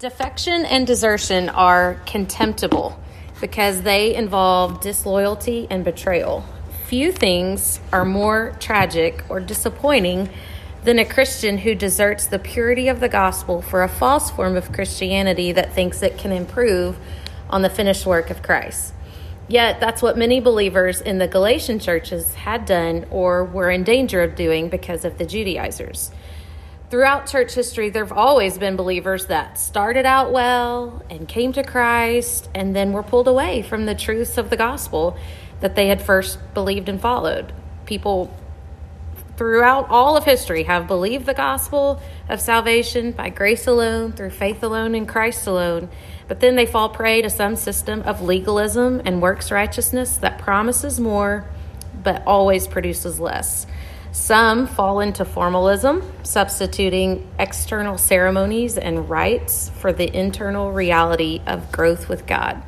Defection and desertion are contemptible because they involve disloyalty and betrayal. Few things are more tragic or disappointing than a Christian who deserts the purity of the gospel for a false form of Christianity that thinks it can improve on the finished work of Christ. Yet, that's what many believers in the Galatian churches had done or were in danger of doing because of the Judaizers throughout church history, there have always been believers that started out well and came to Christ and then were pulled away from the truths of the gospel that they had first believed and followed. People throughout all of history have believed the gospel of salvation by grace alone, through faith alone, in Christ alone, but then they fall prey to some system of legalism and works righteousness that promises more but always produces less. Some fall into formalism, substituting external ceremonies and rites for the internal reality of growth with God.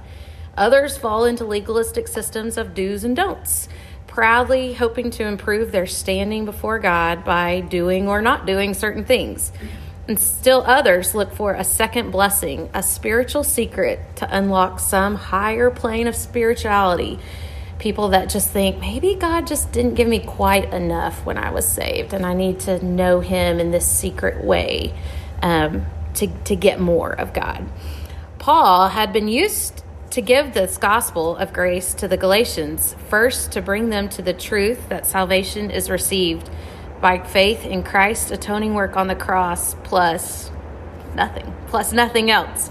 Others fall into legalistic systems of do's and don'ts, proudly hoping to improve their standing before God by doing or not doing certain things. And still others look for a second blessing, a spiritual secret to unlock some higher plane of spirituality people that just think maybe God just didn't give me quite enough when I was saved, and I need to know Him in this secret way um, to, to get more of God. Paul had been used to give this gospel of grace to the Galatians, first to bring them to the truth that salvation is received by faith in Christ's atoning work on the cross, plus nothing, plus nothing else.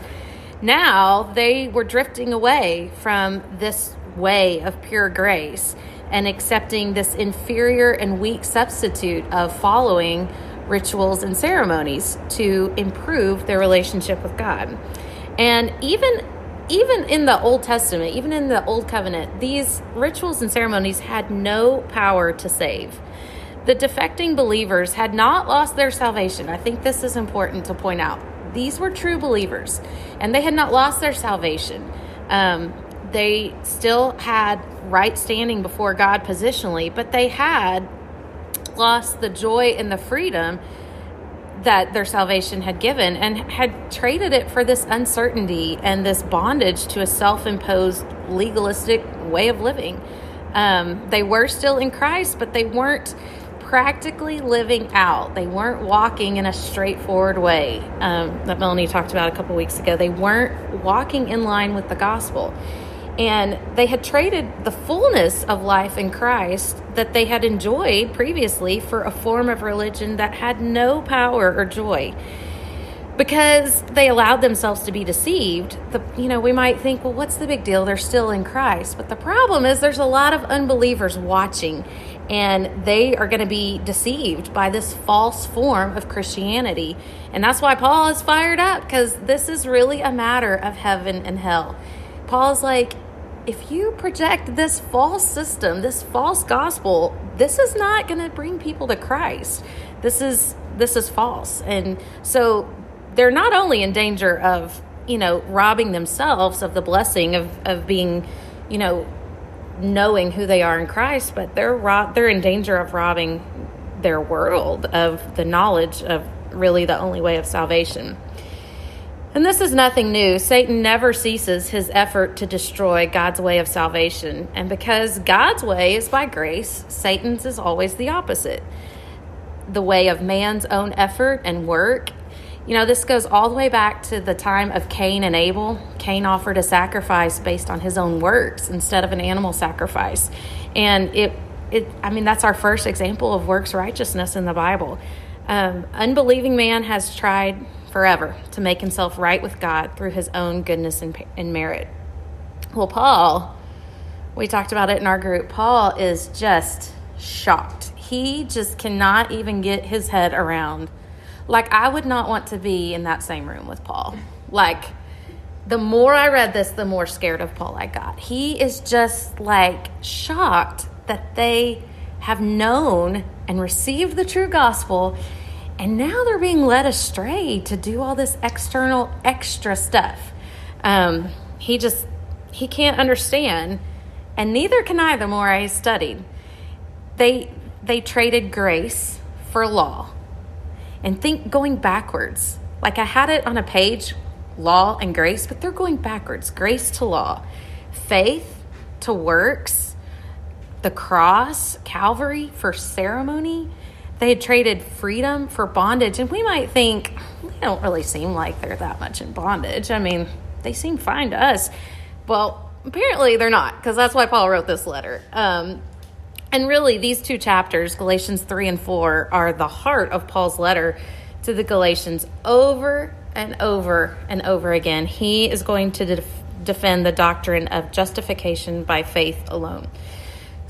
Now they were drifting away from this way of pure grace and accepting this inferior and weak substitute of following rituals and ceremonies to improve their relationship with God. And even even in the Old Testament, even in the Old Covenant, these rituals and ceremonies had no power to save. The defecting believers had not lost their salvation. I think this is important to point out. These were true believers, and they had not lost their salvation. Um, they still had right standing before God positionally, but they had lost the joy and the freedom that their salvation had given and had traded it for this uncertainty and this bondage to a self imposed legalistic way of living. Um, they were still in Christ, but they weren't practically living out. They weren't walking in a straightforward way um, that Melanie talked about a couple weeks ago. They weren't walking in line with the gospel. And they had traded the fullness of life in Christ that they had enjoyed previously for a form of religion that had no power or joy. Because they allowed themselves to be deceived, the, you know, we might think, well, what's the big deal? They're still in Christ. But the problem is there's a lot of unbelievers watching, and they are going to be deceived by this false form of Christianity. And that's why Paul is fired up, because this is really a matter of heaven and hell. Paul's like, if you project this false system, this false gospel, this is not going to bring people to Christ. This is this is false. And so they're not only in danger of, you know, robbing themselves of the blessing of of being, you know, knowing who they are in Christ, but they're rob- they're in danger of robbing their world of the knowledge of really the only way of salvation. And this is nothing new. Satan never ceases his effort to destroy God's way of salvation. And because God's way is by grace, Satan's is always the opposite the way of man's own effort and work. You know, this goes all the way back to the time of Cain and Abel. Cain offered a sacrifice based on his own works instead of an animal sacrifice. And it, it I mean, that's our first example of works righteousness in the Bible. Um, unbelieving man has tried forever to make himself right with God through his own goodness and, and merit. Well, Paul, we talked about it in our group, Paul is just shocked. He just cannot even get his head around. Like, I would not want to be in that same room with Paul. Like, the more I read this, the more scared of Paul I got. He is just like shocked that they have known and received the true gospel and now they're being led astray to do all this external extra stuff. Um, he just, he can't understand. And neither can I the more I studied. They, they traded grace for law. And think going backwards. Like I had it on a page law and grace, but they're going backwards grace to law, faith to works, the cross, Calvary for ceremony. They had traded freedom for bondage. And we might think, they don't really seem like they're that much in bondage. I mean, they seem fine to us. Well, apparently they're not, because that's why Paul wrote this letter. Um, and really, these two chapters, Galatians 3 and 4, are the heart of Paul's letter to the Galatians over and over and over again. He is going to def- defend the doctrine of justification by faith alone.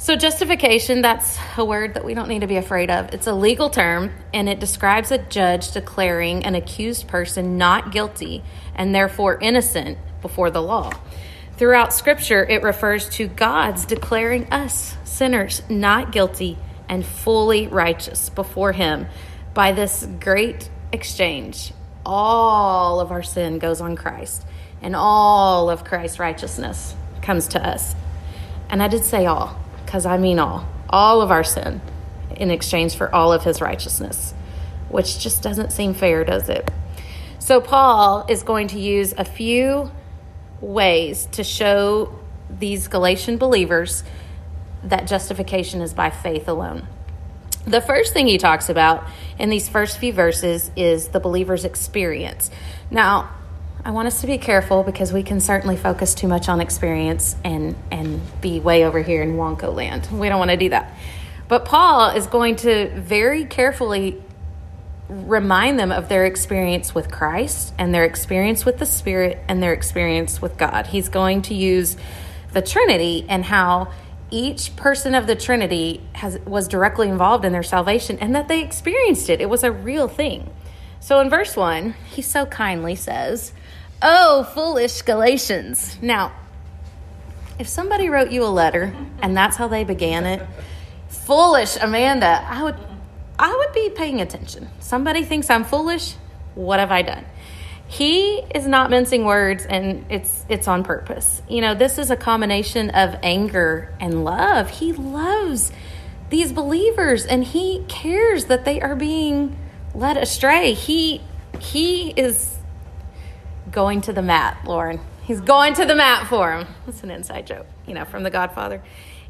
So, justification, that's a word that we don't need to be afraid of. It's a legal term, and it describes a judge declaring an accused person not guilty and therefore innocent before the law. Throughout Scripture, it refers to God's declaring us, sinners, not guilty and fully righteous before Him by this great exchange. All of our sin goes on Christ, and all of Christ's righteousness comes to us. And I did say all, because I mean all. All of our sin in exchange for all of his righteousness, which just doesn't seem fair, does it? So, Paul is going to use a few ways to show these Galatian believers that justification is by faith alone. The first thing he talks about in these first few verses is the believer's experience. Now, I want us to be careful because we can certainly focus too much on experience and, and be way over here in Wonko land. We don't want to do that. But Paul is going to very carefully remind them of their experience with Christ and their experience with the Spirit and their experience with God. He's going to use the Trinity and how each person of the Trinity has was directly involved in their salvation and that they experienced it. It was a real thing. So in verse 1, he so kindly says, "Oh, foolish Galatians." Now, if somebody wrote you a letter and that's how they began it, foolish Amanda, I would I would be paying attention. Somebody thinks I'm foolish, what have I done? he is not mincing words and it's it's on purpose you know this is a combination of anger and love he loves these believers and he cares that they are being led astray he he is going to the mat lauren he's going to the mat for him that's an inside joke you know from the godfather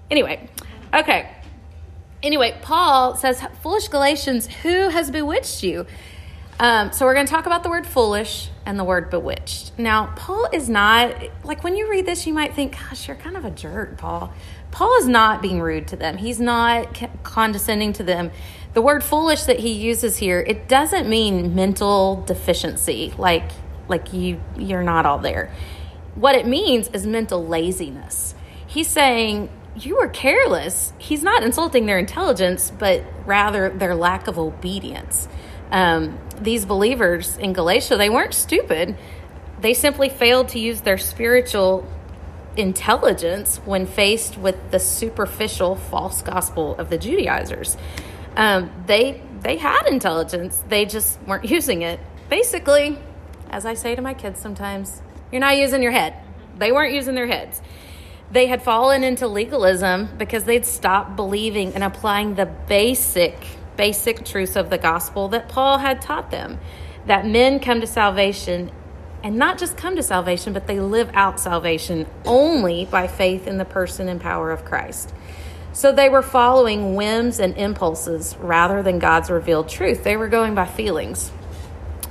anyway okay anyway paul says foolish galatians who has bewitched you um, so we're going to talk about the word foolish and the word bewitched. Now, Paul is not, like when you read this, you might think, gosh, you're kind of a jerk, Paul. Paul is not being rude to them, he's not condescending to them. The word foolish that he uses here, it doesn't mean mental deficiency, like like you you're not all there. What it means is mental laziness. He's saying you were careless. He's not insulting their intelligence, but rather their lack of obedience um, these believers in Galatia, they weren't stupid. They simply failed to use their spiritual intelligence when faced with the superficial false gospel of the Judaizers. Um, they they had intelligence, they just weren't using it. Basically, as I say to my kids sometimes, you're not using your head. They weren't using their heads. They had fallen into legalism because they'd stopped believing and applying the basic basic truths of the gospel that Paul had taught them that men come to salvation and not just come to salvation, but they live out salvation only by faith in the person and power of Christ. So they were following whims and impulses rather than God's revealed truth. They were going by feelings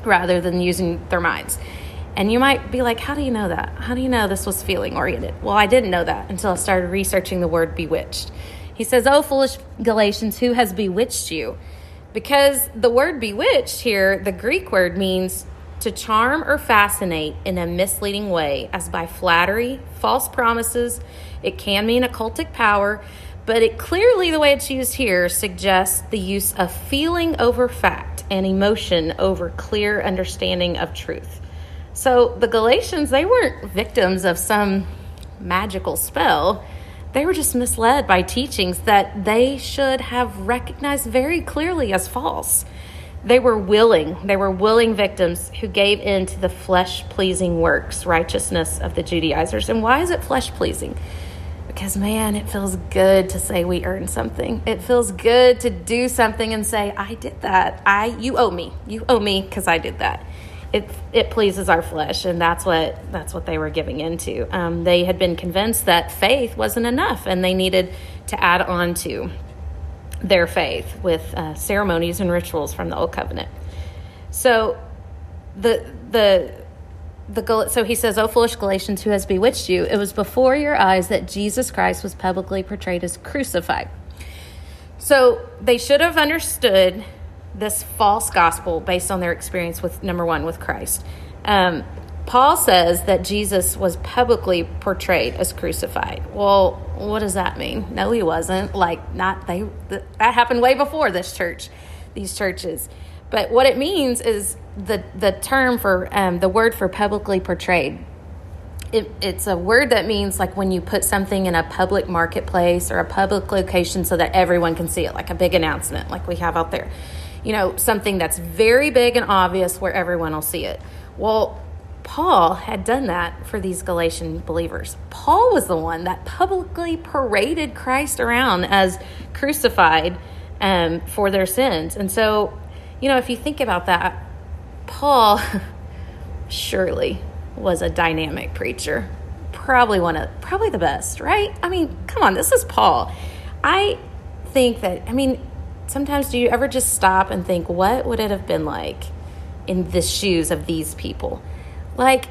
rather than using their minds. And you might be like, How do you know that? How do you know this was feeling oriented? Well, I didn't know that until I started researching the word bewitched. He says, Oh, foolish Galatians, who has bewitched you? Because the word bewitched here, the Greek word means to charm or fascinate in a misleading way, as by flattery, false promises. It can mean occultic power, but it clearly, the way it's used here, suggests the use of feeling over fact and emotion over clear understanding of truth. So the Galatians, they weren't victims of some magical spell. They were just misled by teachings that they should have recognized very clearly as false. They were willing, they were willing victims who gave in to the flesh pleasing works, righteousness of the Judaizers. And why is it flesh pleasing? Because, man, it feels good to say we earned something. It feels good to do something and say, I did that. I, you owe me. You owe me because I did that. it it pleases our flesh, and that's what that's what they were giving into. Um, they had been convinced that faith wasn't enough, and they needed to add on to their faith with uh, ceremonies and rituals from the old covenant. So the the the so he says, "O foolish Galatians, who has bewitched you? It was before your eyes that Jesus Christ was publicly portrayed as crucified." So they should have understood this false gospel based on their experience with number one with Christ. Um, Paul says that Jesus was publicly portrayed as crucified. Well, what does that mean? No, he wasn't. Like, not they. That happened way before this church, these churches. But what it means is the the term for um, the word for publicly portrayed. It, it's a word that means like when you put something in a public marketplace or a public location so that everyone can see it, like a big announcement, like we have out there you know, something that's very big and obvious where everyone will see it. Well, Paul had done that for these Galatian believers. Paul was the one that publicly paraded Christ around as crucified um, for their sins. And so, you know, if you think about that, Paul surely was a dynamic preacher. Probably one of, probably the best, right? I mean, come on, this is Paul. I think that, I mean, sometimes do you ever just stop and think, what would it have been like in the shoes of these people? Like,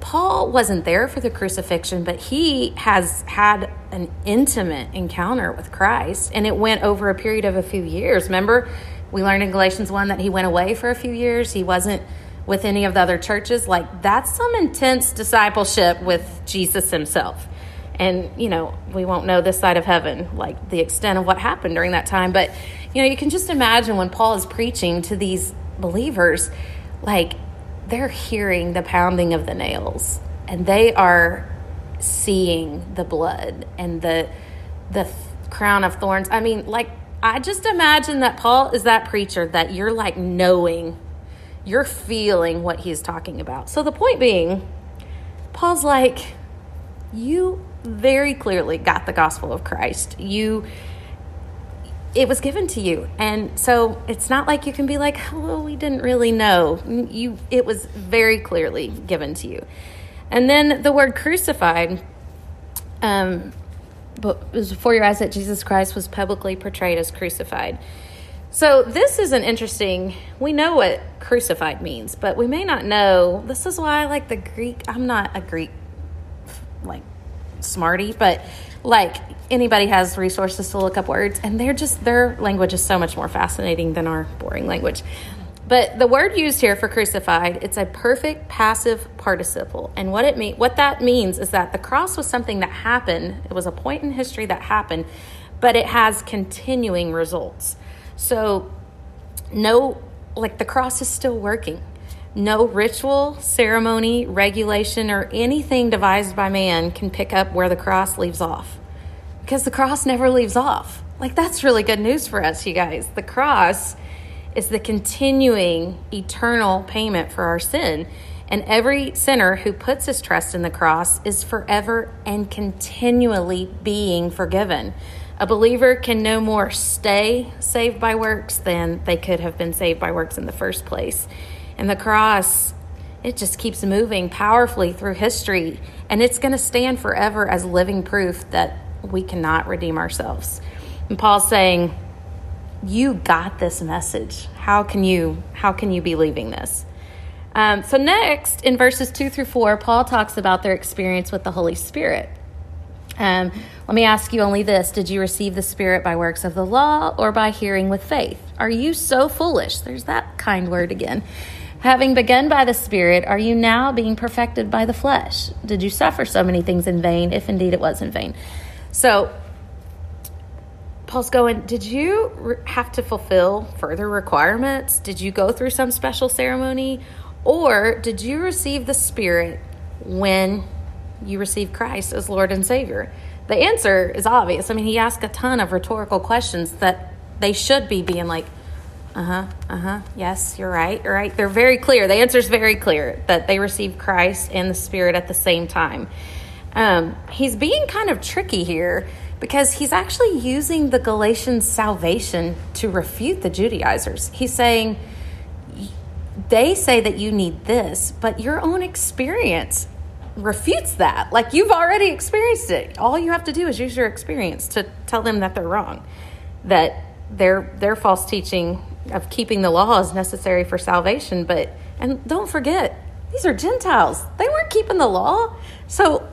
Paul wasn't there for the crucifixion, but he has had an intimate encounter with Christ, and it went over a period of a few years. Remember, we learned in Galatians 1 that he went away for a few years. He wasn't with any of the other churches. Like, that's some intense discipleship with Jesus himself. And, you know, we won't know this side of heaven, like the extent of what happened during that time. But you know, you can just imagine when Paul is preaching to these believers, like they're hearing the pounding of the nails and they are seeing the blood and the the crown of thorns. I mean, like I just imagine that Paul is that preacher that you're like knowing, you're feeling what he's talking about. So the point being, Paul's like, you very clearly got the gospel of Christ. You it was given to you and so it's not like you can be like well we didn't really know you it was very clearly given to you and then the word crucified um but it was before your eyes that jesus christ was publicly portrayed as crucified. So this is an interesting we know what crucified means but we may not know. This is why i like the greek i'm not a greek like smarty but like anybody has resources to look up words and they're just their language is so much more fascinating than our boring language but the word used here for crucified it's a perfect passive participle and what it mean what that means is that the cross was something that happened it was a point in history that happened but it has continuing results so no like the cross is still working no ritual, ceremony, regulation, or anything devised by man can pick up where the cross leaves off. Because the cross never leaves off. Like, that's really good news for us, you guys. The cross is the continuing eternal payment for our sin. And every sinner who puts his trust in the cross is forever and continually being forgiven. A believer can no more stay saved by works than they could have been saved by works in the first place. And the cross, it just keeps moving powerfully through history. And it's going to stand forever as living proof that we cannot redeem ourselves. And Paul's saying, you got this message. How can you how can you be leaving this? Um, so next, in verses two through four, Paul talks about their experience with the Holy Spirit. Um, let me ask you only this: Did you receive the Spirit by works of the law or by hearing with faith? Are you so foolish? There's that kind word again. Having begun by the Spirit, are you now being perfected by the flesh? Did you suffer so many things in vain, if indeed it was in vain? So, Paul's going, Did you re- have to fulfill further requirements? Did you go through some special ceremony? Or did you receive the Spirit when you received Christ as Lord and Savior? The answer is obvious. I mean, he asked a ton of rhetorical questions that they should be being like, uh huh. Uh huh. Yes, you're right. You're right. They're very clear. The answer is very clear that they received Christ and the Spirit at the same time. Um, he's being kind of tricky here because he's actually using the Galatians' salvation to refute the Judaizers. He's saying they say that you need this, but your own experience refutes that. Like you've already experienced it. All you have to do is use your experience to tell them that they're wrong. That their their false teaching of keeping the law is necessary for salvation, but and don't forget, these are Gentiles. They weren't keeping the law. So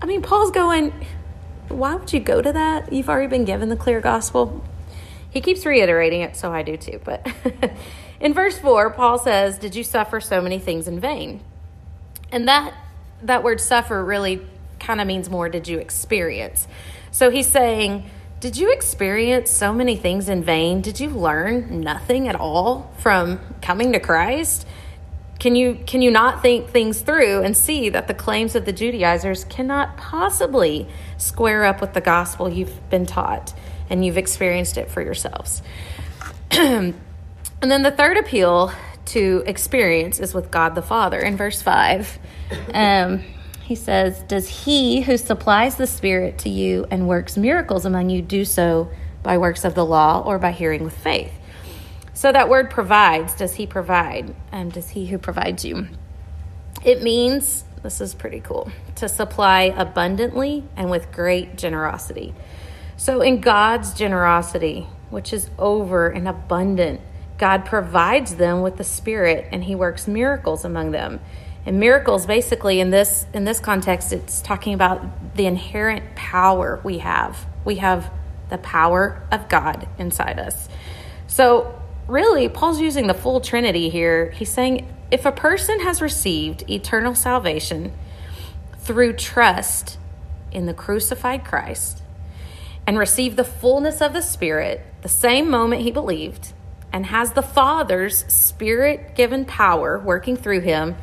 I mean Paul's going, why would you go to that? You've already been given the clear gospel. He keeps reiterating it, so I do too. But in verse 4, Paul says, Did you suffer so many things in vain? And that that word suffer really kind of means more did you experience. So he's saying, Did you experience so many things in vain? Did you learn nothing at all from coming to Christ? Can you can you not think things through and see that the claims of the Judaizers cannot possibly square up with the gospel you've been taught? and you've experienced it for yourselves. and then the third appeal to experience is with God the Father. In verse 5, um, he says, Does he who supplies the Spirit to you and works miracles among you do so by works of the law or by hearing with faith? So that word provides, does he provide? Um, does he who provides you? It means, this is pretty cool, to supply abundantly and with great generosity. So, in God's generosity, which is over and abundant, God provides them with the Spirit and He works miracles among them. And miracles, basically, in this in this context, it's talking about the inherent power we have. We have the power of God inside us. So, really, Paul's using the full Trinity here. He's saying if a person has received eternal salvation through trust in the crucified Christ, and received the fullness of the Spirit the same moment he believed, and has the Father's Spirit given power working through him,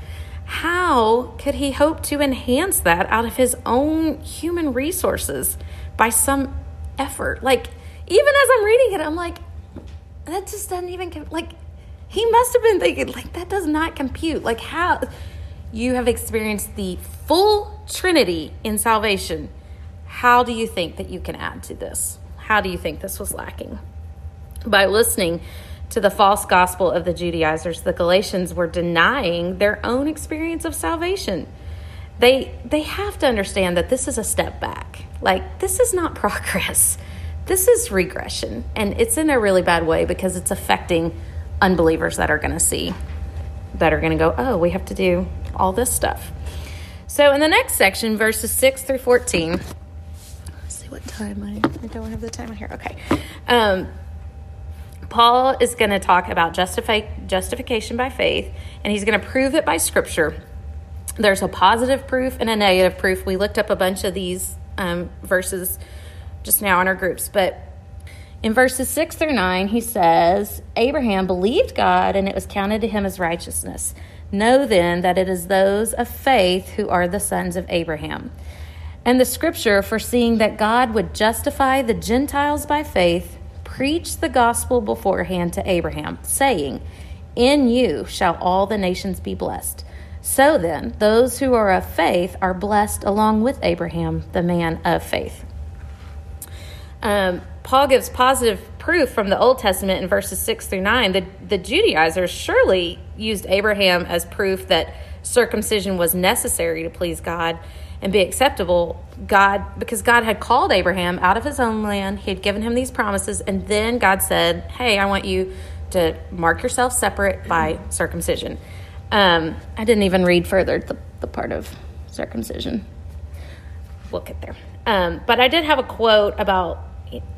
how could he hope to enhance that out of his own human resources by some effort? Like, even as I'm reading it, I'm like, that just doesn't even, like, he must have been thinking, like, that does not compute. Like, how you have experienced the full Trinity in salvation how do you think that you can add to this? How do you think this was lacking? By listening to the false gospel of the Judaizers, the Galatians were denying their own experience of salvation. They they have to understand that this is a step back. Like this is not progress. This is regression, and it's in a really bad way because it's affecting unbelievers that are going to see that are going to go, "Oh, we have to do all this stuff." So in the next section, verses 6 through 14, let's see what time I, I don't have the time here. Okay. Um, Paul is going to talk about justify, justification by faith, and he's going to prove it by scripture. There's a positive proof and a negative proof. We looked up a bunch of these um, verses just now in our groups, but in verses 6 through 9, he says, Abraham believed God, and it was counted to him as righteousness. Know then that it is those of faith who are the sons of Abraham and the scripture, foreseeing that God would justify the Gentiles by faith, preached the gospel beforehand to Abraham, saying, In you shall all the nations be blessed. So then, those who are of faith are blessed along with Abraham, the man of faith. Um, Paul gives positive proof from the Old Testament in verses 6 through 9. The, the Judaizers surely used Abraham as proof that circumcision was necessary to please God and be acceptable, God, because God had called Abraham out of his own land, he had given him these promises, and then God said, Hey, I want you to mark yourself separate by circumcision. Um, I didn't even read further the, the part of circumcision. We'll get there. Um, but I did have a quote about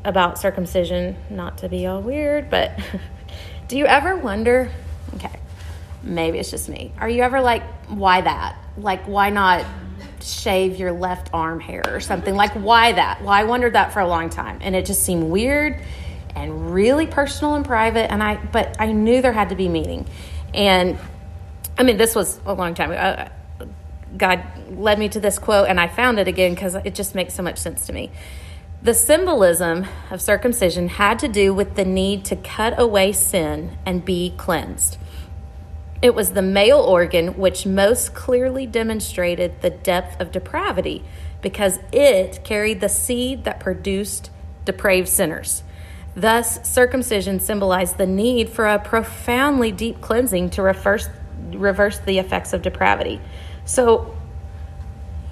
about circumcision, not to be all weird, but do you ever wonder? Okay, maybe it's just me. Are you ever like, why that? Like, why not shave your left arm hair or something. Like, why that? Well, I wondered that for a long time, and it just seemed weird and really personal and private. And I, but I knew there had to be meaning. And I mean, this was a long time. Uh, God led me to this quote, and I found it again because it just makes so much sense to me. The symbolism of circumcision had to do with the need to cut away sin and be cleansed. It was the male organ which most clearly demonstrated the depth of depravity because it carried the seed that produced depraved sinners. Thus, circumcision symbolized the need for a profoundly deep cleansing to reverse, reverse the effects of depravity. So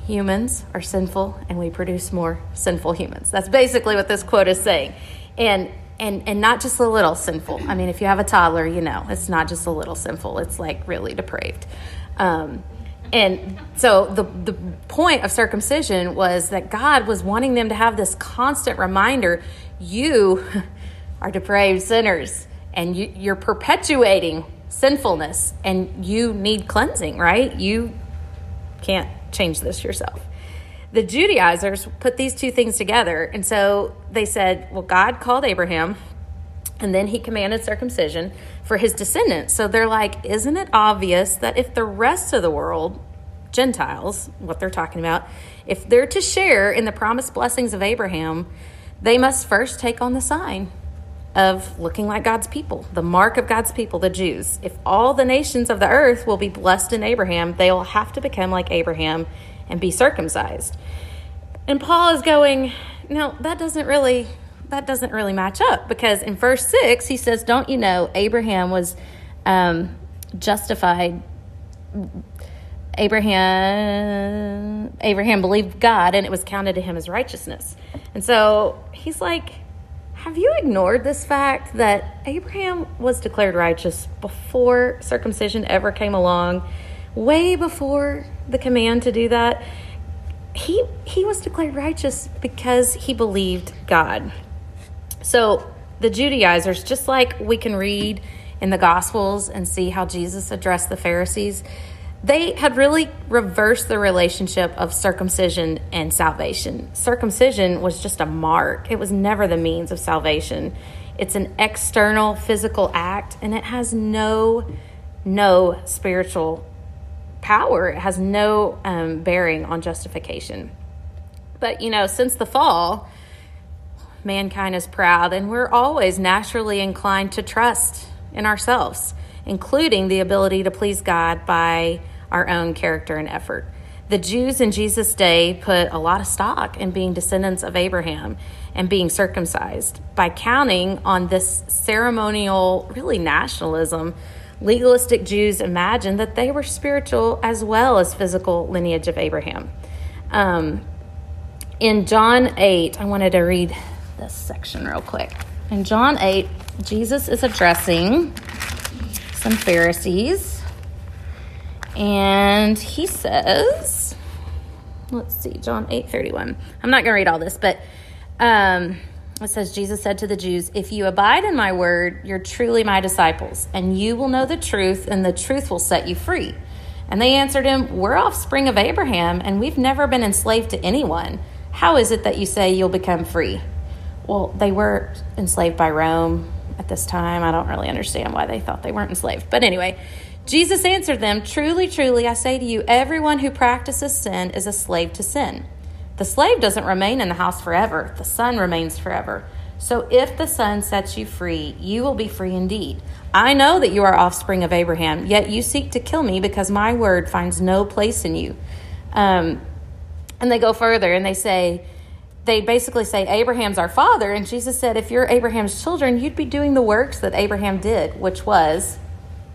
humans are sinful and we produce more sinful humans. That's basically what this quote is saying. And and and not just a little sinful. I mean, if you have a toddler, you know, it's not just a little sinful. It's like really depraved. Um, and so the the point of circumcision was that God was wanting them to have this constant reminder: you are depraved sinners, and you, you're perpetuating sinfulness, and you need cleansing. Right? You can't change this yourself. The Judaizers put these two things together, and so they said, well, God called Abraham, and then he commanded circumcision for his descendants. So they're like, isn't it obvious that if the rest of the world, Gentiles, what they're talking about, if they're to share in the promised blessings of Abraham, they must first take on the sign of looking like God's people, the mark of God's people, the Jews. If all the nations of the earth will be blessed in Abraham, they will have to become like Abraham and be circumcised. And Paul is going, no, that doesn't really that doesn't really match up because in verse 6 he says don't you know abraham was um, justified abraham abraham believed god and it was counted to him as righteousness and so he's like have you ignored this fact that abraham was declared righteous before circumcision ever came along way before the command to do that? He he was declared righteous because he believed god. So the Judaizers, just like we can read in the Gospels and see how Jesus addressed the Pharisees, they had really reversed the relationship of circumcision and salvation. Circumcision was just a mark, it was never the means of salvation. It's an external physical act and it has no no spiritual power. It has no um, bearing on justification. But you know, since the fall, mankind is proud, and we're always naturally inclined to trust in ourselves, including the ability to please God by our own character and effort. The Jews in Jesus' day put a lot of stock in being descendants of Abraham and being circumcised. By counting on this ceremonial, really nationalism, legalistic Jews imagined that they were spiritual as well as physical lineage of Abraham. Um, in John 8, I wanted to read this section real quick. In John 8, Jesus is addressing some Pharisees, and he says, let's see, John 8 31. I'm not going to read all this, but um, it says, Jesus said to the Jews, If you abide in my word, you're truly my disciples, and you will know the truth, and the truth will set you free. And they answered him, We're offspring of Abraham, and we've never been enslaved to anyone. How is it that you say you'll become free? well, they were enslaved by Rome at this time. I don't really understand why they thought they weren't enslaved. But anyway, Jesus answered them Truly, truly, I say to you, everyone who practices sin is a slave to sin. The slave doesn't remain in the house forever, the son remains forever. So if the son sets you free, you will be free indeed. I know that you are offspring of Abraham, yet you seek to kill me because my word finds no place in you. Um, and they go further and they say, they basically say Abraham's our father, and Jesus said, if you're Abraham's children, you'd be doing the works that Abraham did, which was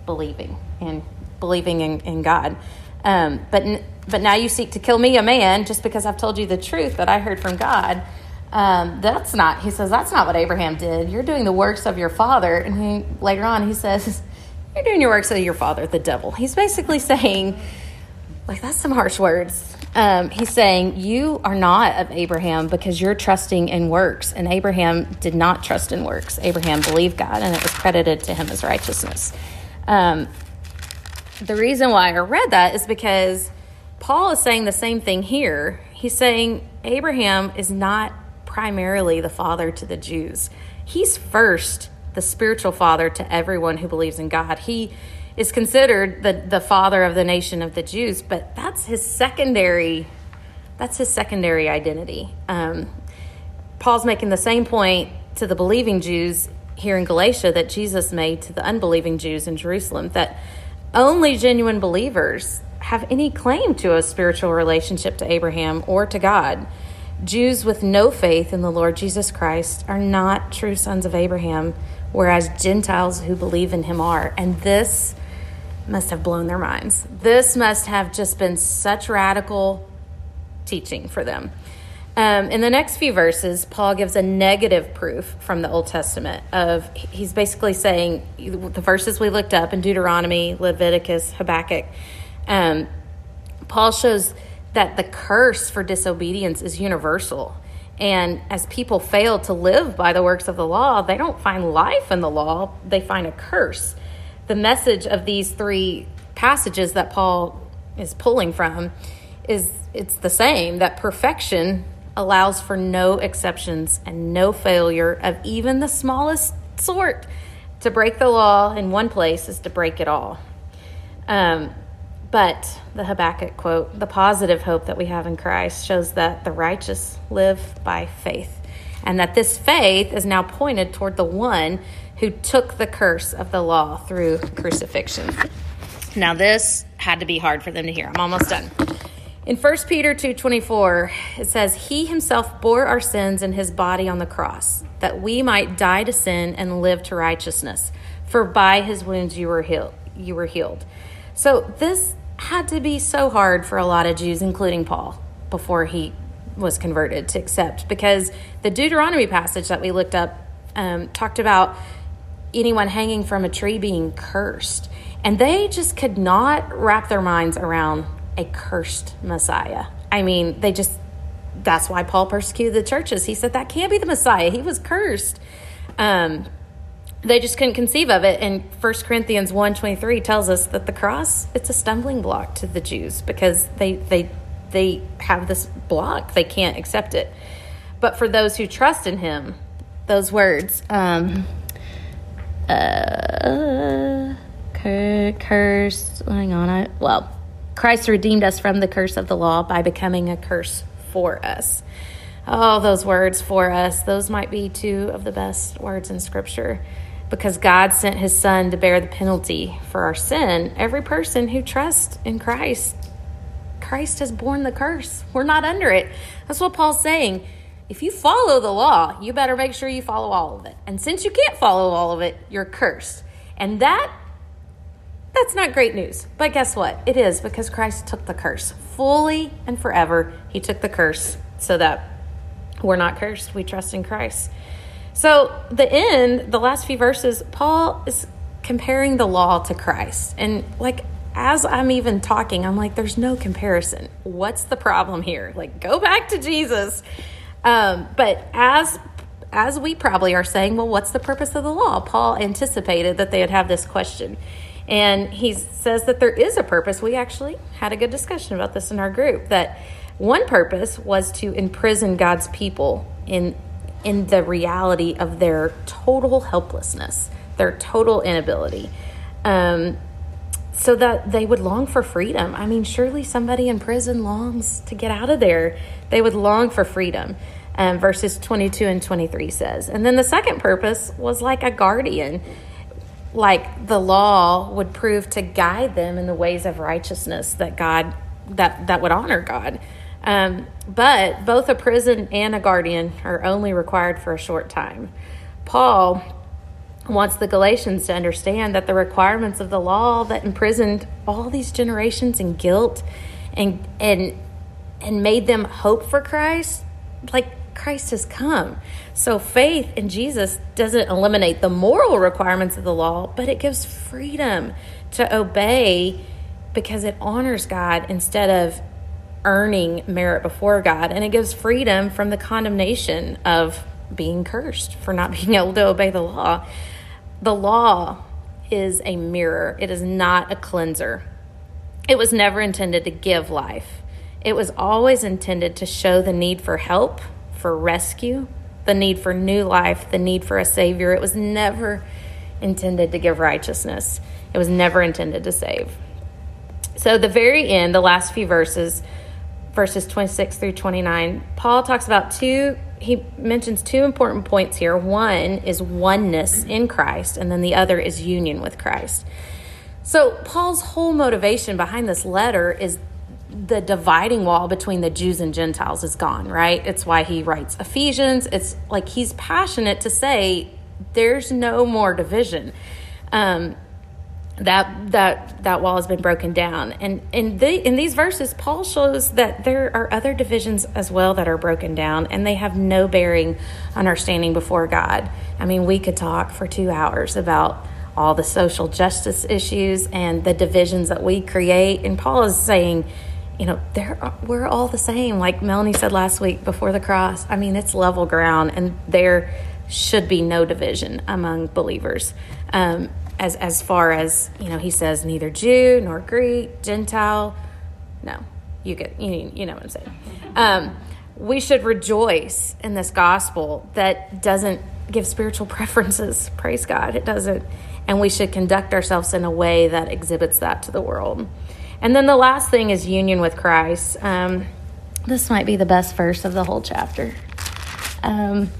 believing and believing in, in God. Um, but but now you seek to kill me, a man, just because I've told you the truth that I heard from God. Um, that's not. He says that's not what Abraham did. You're doing the works of your father, and he, later on he says you're doing your works of your father, the devil. He's basically saying, like that's some harsh words um, he's saying, You are not of Abraham because you're trusting in works. And Abraham did not trust in works. Abraham believed God, and it was credited to him as righteousness. Um, the reason why I read that is because Paul is saying the same thing here. He's saying Abraham is not primarily the father to the Jews, he's first the spiritual father to everyone who believes in God. He is considered the, the father of the nation of the Jews, but that's his secondary that's his secondary identity. Um, Paul's making the same point to the believing Jews here in Galatia that Jesus made to the unbelieving Jews in Jerusalem that only genuine believers have any claim to a spiritual relationship to Abraham or to God. Jews with no faith in the Lord Jesus Christ are not true sons of Abraham, whereas Gentiles who believe in him are. And this must have blown their minds. This must have just been such radical teaching for them. Um, in the next few verses, Paul gives a negative proof from the Old Testament of he's basically saying the verses we looked up in Deuteronomy, Leviticus, Habakkuk. Um, Paul shows that the curse for disobedience is universal. And as people fail to live by the works of the law, they don't find life in the law, they find a curse. The message of these three passages that Paul is pulling from is it's the same that perfection allows for no exceptions and no failure of even the smallest sort. To break the law in one place is to break it all. Um, but the Habakkuk quote, the positive hope that we have in Christ shows that the righteous live by faith, and that this faith is now pointed toward the one who took the curse of the law through crucifixion. Now, this had to be hard for them to hear. I'm almost done. In 1 Peter 2:24, it says, "He himself bore our sins in his body on the cross, that we might die to sin and live to righteousness. For by his wounds you were healed." You were healed. So this had to be so hard for a lot of Jews, including Paul, before he was converted to accept, because the Deuteronomy passage that we looked up um, talked about anyone hanging from a tree being cursed, and they just could not wrap their minds around a cursed Messiah. I mean, they just, that's why Paul persecuted the churches. He said that can't be the Messiah. He was cursed. Um, they just couldn't conceive of it. And 1 Corinthians 1.23 tells us that the cross, it's a stumbling block to the Jews because they, they, they have this block. They can't accept it. But for those who trust in him, those words, um, uh, curse, hang on, I, well, Christ redeemed us from the curse of the law by becoming a curse for us. Oh, those words for us, those might be two of the best words in Scripture because God sent his Son to bear the penalty for our sin. Every person who trusts in Christ, Christ has borne the curse. We're not under it. That's what Paul's saying. If you follow the law, you better make sure you follow all of it. And since you can't follow all of it, you're cursed. And that that's not great news. But guess what? It is because Christ took the curse fully and forever. He took the curse so that we're not cursed. We trust in Christ. So, the end, the last few verses, Paul is comparing the law to Christ. And like, as I'm even talking, I'm like, there's no comparison. What's the problem here? Like, go back to Jesus. Um, but as as we probably are saying, well, what's the purpose of the law? Paul anticipated that they would have this question. And he says that there is a purpose. We actually had a good discussion about this in our group that one purpose was to imprison God's people in in the reality of their total helplessness, their total inability. Um, so that they would long for freedom. I mean, surely somebody in prison longs to get out of there. They would long for freedom. Um, verses 22 and 23 says. And then the second purpose was like a guardian like the law would prove to guide them in the ways of righteousness that God that that would honor God. Um, but both a prison and a guardian are only required for a short time. Paul wants the Galatians to understand that the requirements of the law that imprisoned all these generations in guilt and and and made them hope for Christ, like Christ has come. So faith in Jesus doesn't eliminate the moral requirements of the law, but it gives freedom to obey because it honors God instead of earning merit before God. And it gives freedom from the condemnation of being cursed for not being able to obey the law. The law is a mirror, it is not a cleanser. It was never intended to give life. It was always intended to show the need for help for rescue, the need for new life, the need for a Savior. It was never intended to give righteousness, it was never intended to save. So, the very end, the last few verses, verses 26 through 29, Paul talks about two, he mentions two important points here. One is oneness in Christ, and then the other is union with Christ. So, Paul's whole motivation behind this letter is the dividing wall between the Jews and Gentiles is gone, right? It's why he writes Ephesians. It's like he's passionate to say there's no more division. Um, that that that wall has been broken down and in the in these verses paul shows that there are other divisions as well that are broken down and they have no bearing on our standing before god i mean we could talk for two hours about all the social justice issues and the divisions that we create and paul is saying you know there we're all the same. Like melanie said last week before the cross i mean it's level ground and there should be no division among believers. Um, as as far as you know he says neither jew nor greek gentile no you get you, you know what i'm saying. Um, we should rejoice in this gospel that doesn't give spiritual preferences. Praise god it doesn't. And we should conduct ourselves in a way that exhibits that to the world and then the last thing is union with christ um, this might be the best verse of the whole chapter um,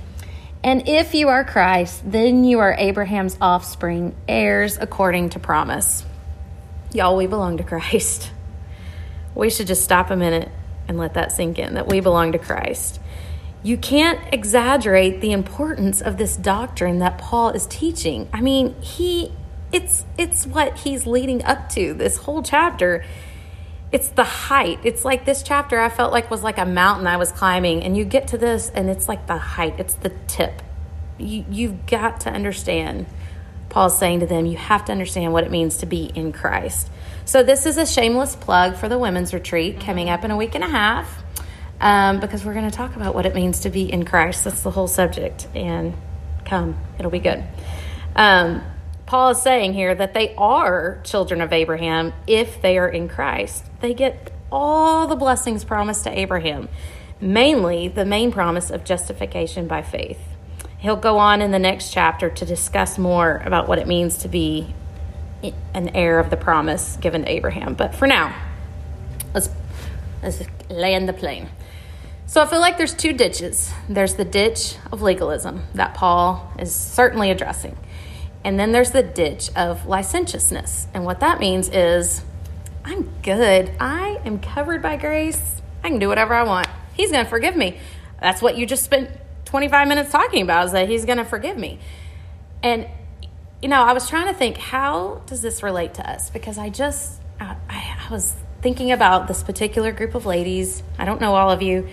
and if you are Christ, then you are Abraham's offspring, heirs according to promise. Y'all, we belong to Christ. We should just stop a minute and let that sink in that we belong to Christ. You can't exaggerate the importance of this doctrine that Paul is teaching. I mean, he it's it's what he's leading up to this whole chapter it's the height. It's like this chapter I felt like was like a mountain I was climbing, and you get to this, and it's like the height. It's the tip. You you've got to understand. Paul's saying to them, you have to understand what it means to be in Christ. So this is a shameless plug for the women's retreat coming up in a week and a half, um, because we're going to talk about what it means to be in Christ. That's the whole subject, and come, it'll be good. Um, Paul is saying here that they are children of Abraham if they are in Christ. They get all the blessings promised to Abraham, mainly the main promise of justification by faith. He'll go on in the next chapter to discuss more about what it means to be an heir of the promise given to Abraham. But for now, let's, let's land the plane. So I feel like there's two ditches. There's the ditch of legalism that Paul is certainly addressing. And then there's the ditch of licentiousness. And what that means is, I'm good. I am covered by grace. I can do whatever I want. He's going to forgive me. That's what you just spent 25 minutes talking about, is that He's going to forgive me. And, you know, I was trying to think, how does this relate to us? Because I just, I, I was thinking about this particular group of ladies. I don't know all of you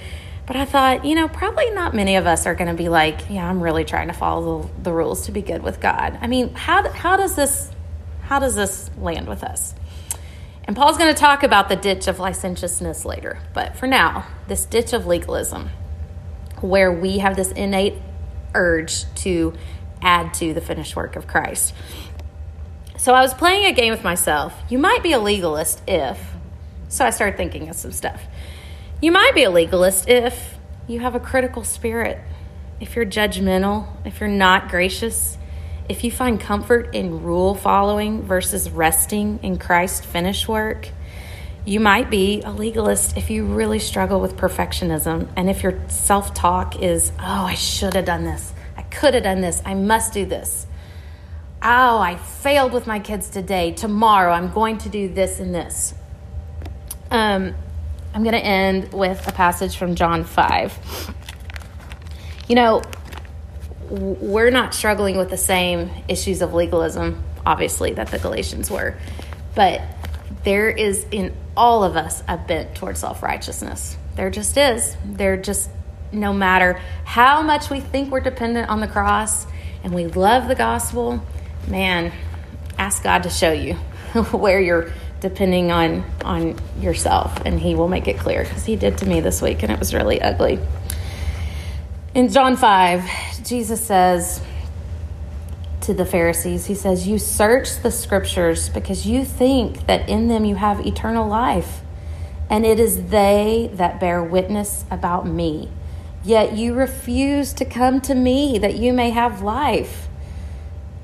but I thought, you know, probably not many of us are going to be like, yeah, I'm really trying to follow the, the rules to be good with God. I mean, how, how does this how does this land with us? And Paul's going to talk about the ditch of licentiousness later. But for now, this ditch of legalism, where we have this innate urge to add to the finished work of Christ. So I was playing a game with myself. You might be a legalist if. So I started thinking of some stuff. You might be a legalist if you have a critical spirit, if you're judgmental, if you're not gracious, if you find comfort in rule following versus resting in Christ's finished work. You might be a legalist if you really struggle with perfectionism and if your self talk is, oh, I should have done this. I could have done this. I must do this. Oh, I failed with my kids today. Tomorrow I'm going to do this and this. Um, I'm going to end with a passage from John 5. You know, we're not struggling with the same issues of legalism, obviously, that the Galatians were, but there is in all of us a bent towards self righteousness. There just is. There just, no matter how much we think we're dependent on the cross and we love the gospel, man, ask God to show you where you're depending on on yourself and he will make it clear because he did to me this week and it was really ugly. In john 5 jesus says to the pharisees he says you search the scriptures because you think that in them you have eternal life and it is they that bear witness about me. Yet you refuse to come to me that you may have life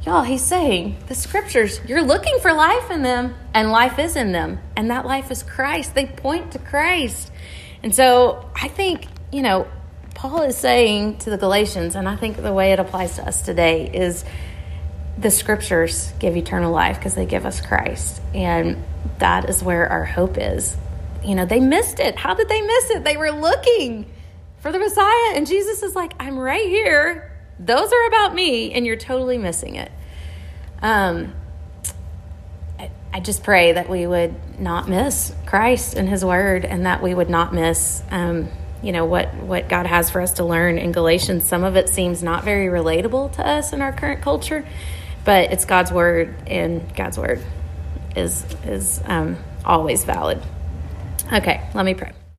Y'all, he's saying the scriptures, you're looking for life in them, and life is in them. And that life is Christ. They point to Christ. And so I think, you know, Paul is saying to the Galatians, and I think the way it applies to us today is the scriptures give eternal life because they give us Christ. And that is where our hope is. You know, they missed it. How did they miss it? They were looking for the Messiah, and Jesus is like, I'm right here. Those are about me, and you're totally missing it. Um, I just pray that we would not miss Christ and His Word, and that we would not miss, um, you know, what what God has for us to learn in Galatians. Some of it seems not very relatable to us in our current culture, but it's God's Word, and God's Word is is um, always valid. Okay, let me pray.